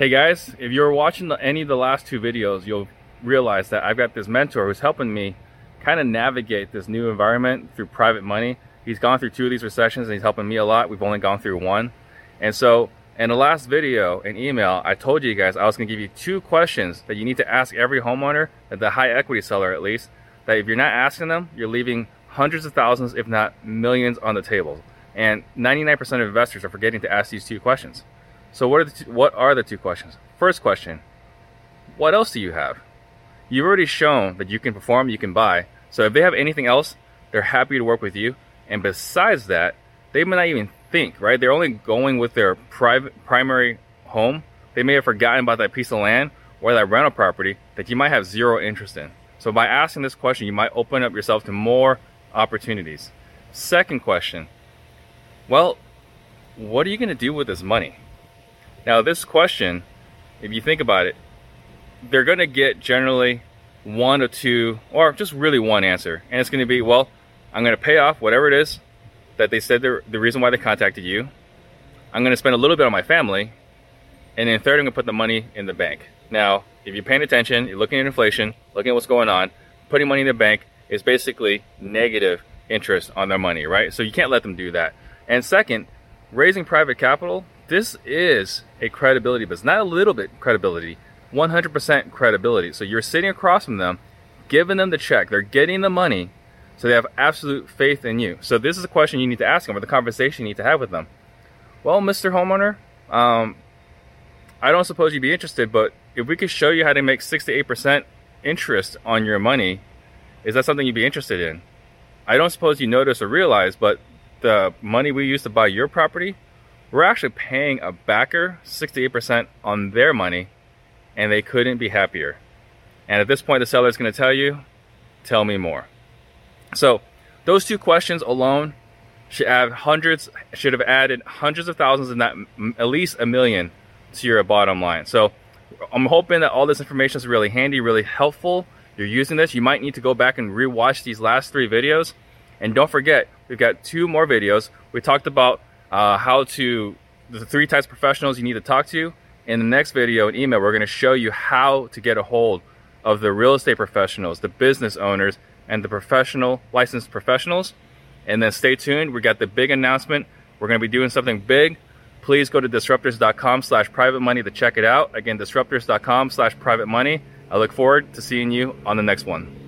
Hey guys, if you're watching the, any of the last two videos, you'll realize that I've got this mentor who's helping me kind of navigate this new environment through private money. He's gone through two of these recessions and he's helping me a lot. We've only gone through one. And so in the last video and email, I told you guys I was gonna give you two questions that you need to ask every homeowner, at the high equity seller at least, that if you're not asking them, you're leaving hundreds of thousands, if not millions on the table. And 99% of investors are forgetting to ask these two questions. So what are the two, what are the two questions? First question, what else do you have? You've already shown that you can perform, you can buy. So if they have anything else, they're happy to work with you. And besides that, they may not even think, right? They're only going with their private primary home. They may have forgotten about that piece of land or that rental property that you might have zero interest in. So by asking this question, you might open up yourself to more opportunities. Second question, well, what are you going to do with this money? Now, this question, if you think about it, they're going to get generally one or two, or just really one answer. And it's going to be, well, I'm going to pay off whatever it is that they said the reason why they contacted you. I'm going to spend a little bit on my family. And then third, I'm going to put the money in the bank. Now, if you're paying attention, you're looking at inflation, looking at what's going on, putting money in the bank is basically negative interest on their money, right? So you can't let them do that. And second, raising private capital this is a credibility business, not a little bit credibility, 100% credibility. So you're sitting across from them, giving them the check, they're getting the money, so they have absolute faith in you. So this is a question you need to ask them, or the conversation you need to have with them. Well, Mr. Homeowner, um, I don't suppose you'd be interested, but if we could show you how to make six to eight percent interest on your money, is that something you'd be interested in? I don't suppose you notice or realize, but the money we use to buy your property we're actually paying a backer 68% on their money and they couldn't be happier. And at this point, the seller is going to tell you, tell me more. So those two questions alone should add hundreds, should have added hundreds of thousands, and not at least a million to your bottom line. So I'm hoping that all this information is really handy, really helpful. You're using this. You might need to go back and rewatch these last three videos. And don't forget, we've got two more videos. We talked about uh, how to, the three types of professionals you need to talk to. In the next video and email, we're going to show you how to get a hold of the real estate professionals, the business owners, and the professional licensed professionals. And then stay tuned. We got the big announcement. We're going to be doing something big. Please go to disruptors.com slash private money to check it out. Again, disruptors.com slash private money. I look forward to seeing you on the next one.